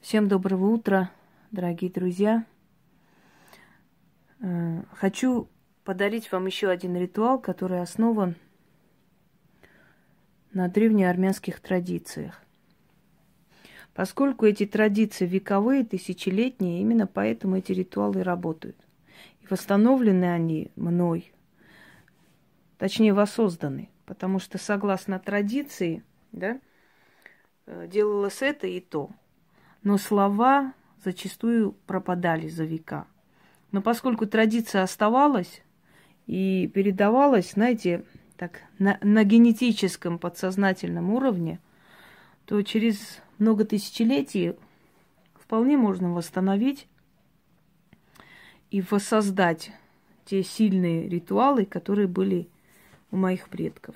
Всем доброго утра, дорогие друзья. Э, хочу подарить вам еще один ритуал, который основан на древнеармянских традициях. Поскольку эти традиции вековые, тысячелетние, именно поэтому эти ритуалы работают. И восстановлены они мной, точнее воссозданы, потому что согласно традиции, да, э, делалось это и то – но слова зачастую пропадали за века. Но поскольку традиция оставалась и передавалась, знаете, так, на, на генетическом подсознательном уровне, то через много тысячелетий вполне можно восстановить и воссоздать те сильные ритуалы, которые были у моих предков.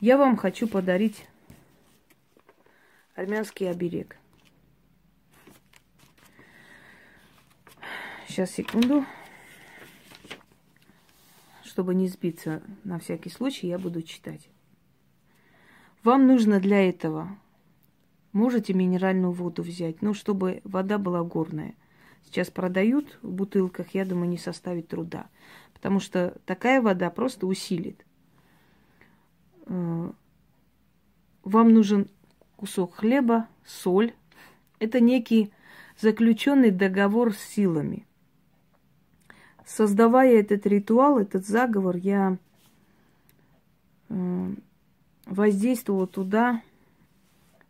Я вам хочу подарить армянский оберег. Сейчас, секунду. Чтобы не сбиться на всякий случай, я буду читать. Вам нужно для этого, можете минеральную воду взять, ну, чтобы вода была горная. Сейчас продают в бутылках, я думаю, не составит труда. Потому что такая вода просто усилит. Э, вам нужен кусок хлеба, соль. Это некий заключенный договор с силами. Создавая этот ритуал, этот заговор, я э, воздействовала туда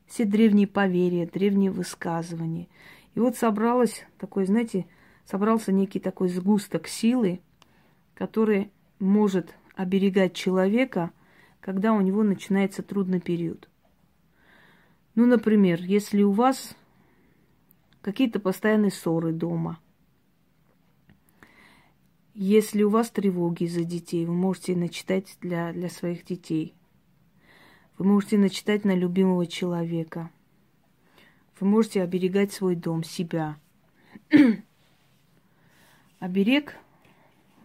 все древние поверья, древние высказывания. И вот собралось такой, знаете, собрался некий такой сгусток силы, который может оберегать человека, когда у него начинается трудный период. Ну, например, если у вас какие-то постоянные ссоры дома, если у вас тревоги за детей, вы можете начитать для, для своих детей. Вы можете начитать на любимого человека. Вы можете оберегать свой дом, себя. Оберег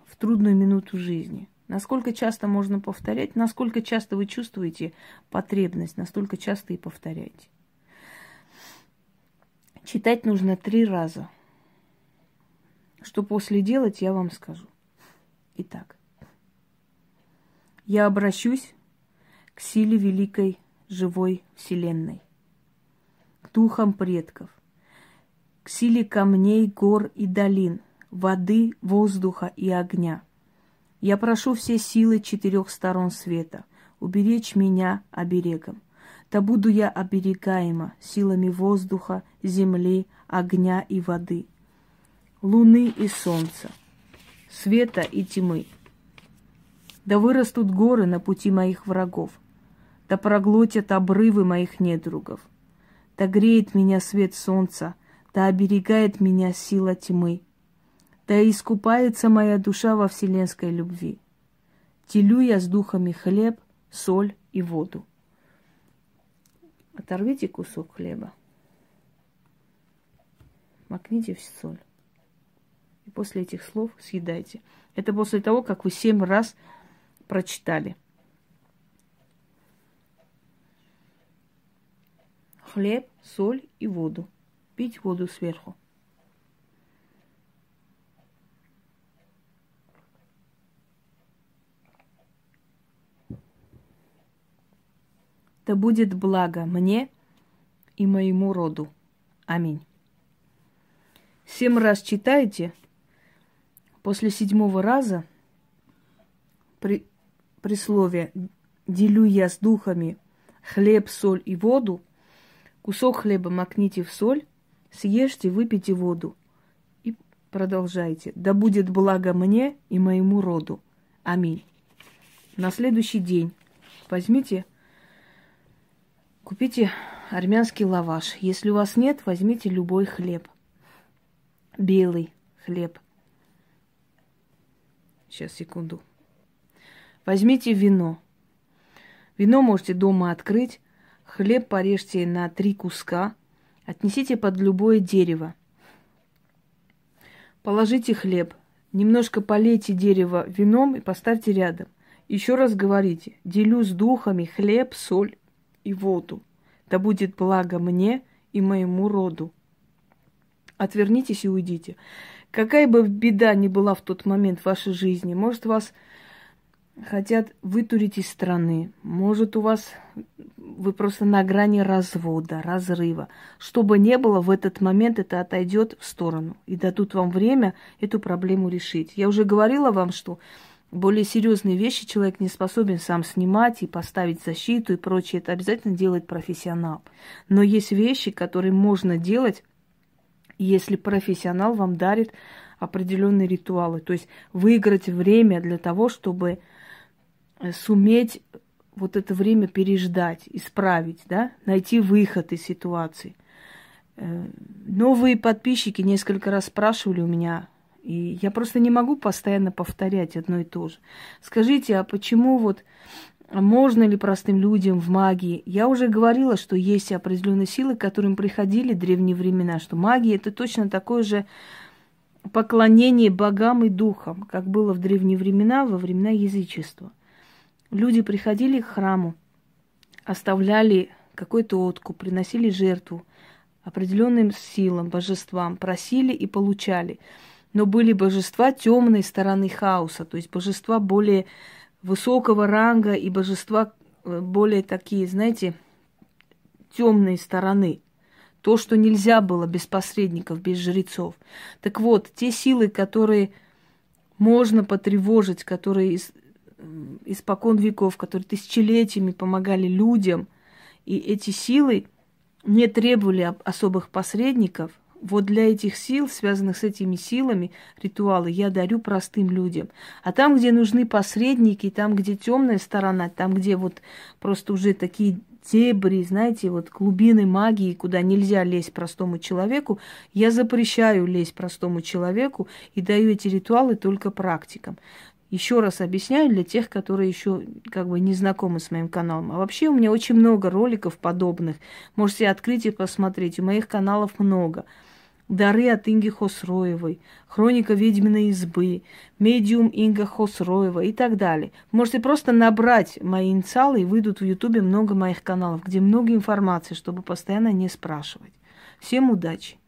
в трудную минуту жизни. Насколько часто можно повторять, насколько часто вы чувствуете потребность, настолько часто и повторяйте. Читать нужно три раза. Что после делать, я вам скажу. Итак, я обращусь к силе великой живой Вселенной, к духам предков, к силе камней, гор и долин, воды, воздуха и огня – я прошу все силы четырех сторон света уберечь меня оберегом. Да буду я оберегаема силами воздуха, земли, огня и воды, луны и солнца, света и тьмы. Да вырастут горы на пути моих врагов, да проглотят обрывы моих недругов. Да греет меня свет солнца, да оберегает меня сила тьмы. Да искупается моя душа во вселенской любви. Телю я с духами хлеб, соль и воду. Оторвите кусок хлеба, макните в соль. И после этих слов съедайте. Это после того, как вы семь раз прочитали. Хлеб, соль и воду. Пить воду сверху. Да будет благо мне и моему роду. Аминь. Семь раз читайте. После седьмого раза при, при слове «делю я с духами хлеб, соль и воду», кусок хлеба макните в соль, съешьте, выпейте воду и продолжайте. Да будет благо мне и моему роду. Аминь. На следующий день возьмите Купите армянский лаваш. Если у вас нет, возьмите любой хлеб. Белый хлеб. Сейчас, секунду. Возьмите вино. Вино можете дома открыть. Хлеб порежьте на три куска. Отнесите под любое дерево. Положите хлеб. Немножко полейте дерево вином и поставьте рядом. Еще раз говорите. Делю с духами хлеб, соль и воду. Да будет благо мне и моему роду. Отвернитесь и уйдите. Какая бы беда ни была в тот момент в вашей жизни, может, вас хотят вытурить из страны, может, у вас вы просто на грани развода, разрыва. Что бы ни было, в этот момент это отойдет в сторону и дадут вам время эту проблему решить. Я уже говорила вам, что более серьезные вещи человек не способен сам снимать и поставить защиту и прочее. Это обязательно делает профессионал. Но есть вещи, которые можно делать, если профессионал вам дарит определенные ритуалы. То есть выиграть время для того, чтобы суметь вот это время переждать, исправить, да, найти выход из ситуации. Э, новые подписчики несколько раз спрашивали у меня, и я просто не могу постоянно повторять одно и то же. Скажите, а почему вот можно ли простым людям в магии? Я уже говорила, что есть определенные силы, к которым приходили древние времена, что магия это точно такое же поклонение богам и духам, как было в древние времена, во времена язычества. Люди приходили к храму, оставляли какой-то откуп, приносили жертву определенным силам, божествам, просили и получали. Но были божества темной стороны хаоса, то есть божества более высокого ранга и божества э, более такие, знаете, темные стороны. То, что нельзя было без посредников, без жрецов. Так вот, те силы, которые можно потревожить, которые испокон веков, которые тысячелетиями помогали людям, и эти силы не требовали особых посредников, вот для этих сил, связанных с этими силами, ритуалы я дарю простым людям. А там, где нужны посредники, там, где темная сторона, там, где вот просто уже такие дебри, знаете, вот глубины магии, куда нельзя лезть простому человеку, я запрещаю лезть простому человеку и даю эти ритуалы только практикам. Еще раз объясняю для тех, которые еще как бы не знакомы с моим каналом. А вообще у меня очень много роликов подобных. Можете открыть и посмотреть. У моих каналов много. Дары от Инги Хосроевой, Хроника ведьминой избы, Медиум Инга Хосроева и так далее. Можете просто набрать мои инициалы и выйдут в Ютубе много моих каналов, где много информации, чтобы постоянно не спрашивать. Всем удачи!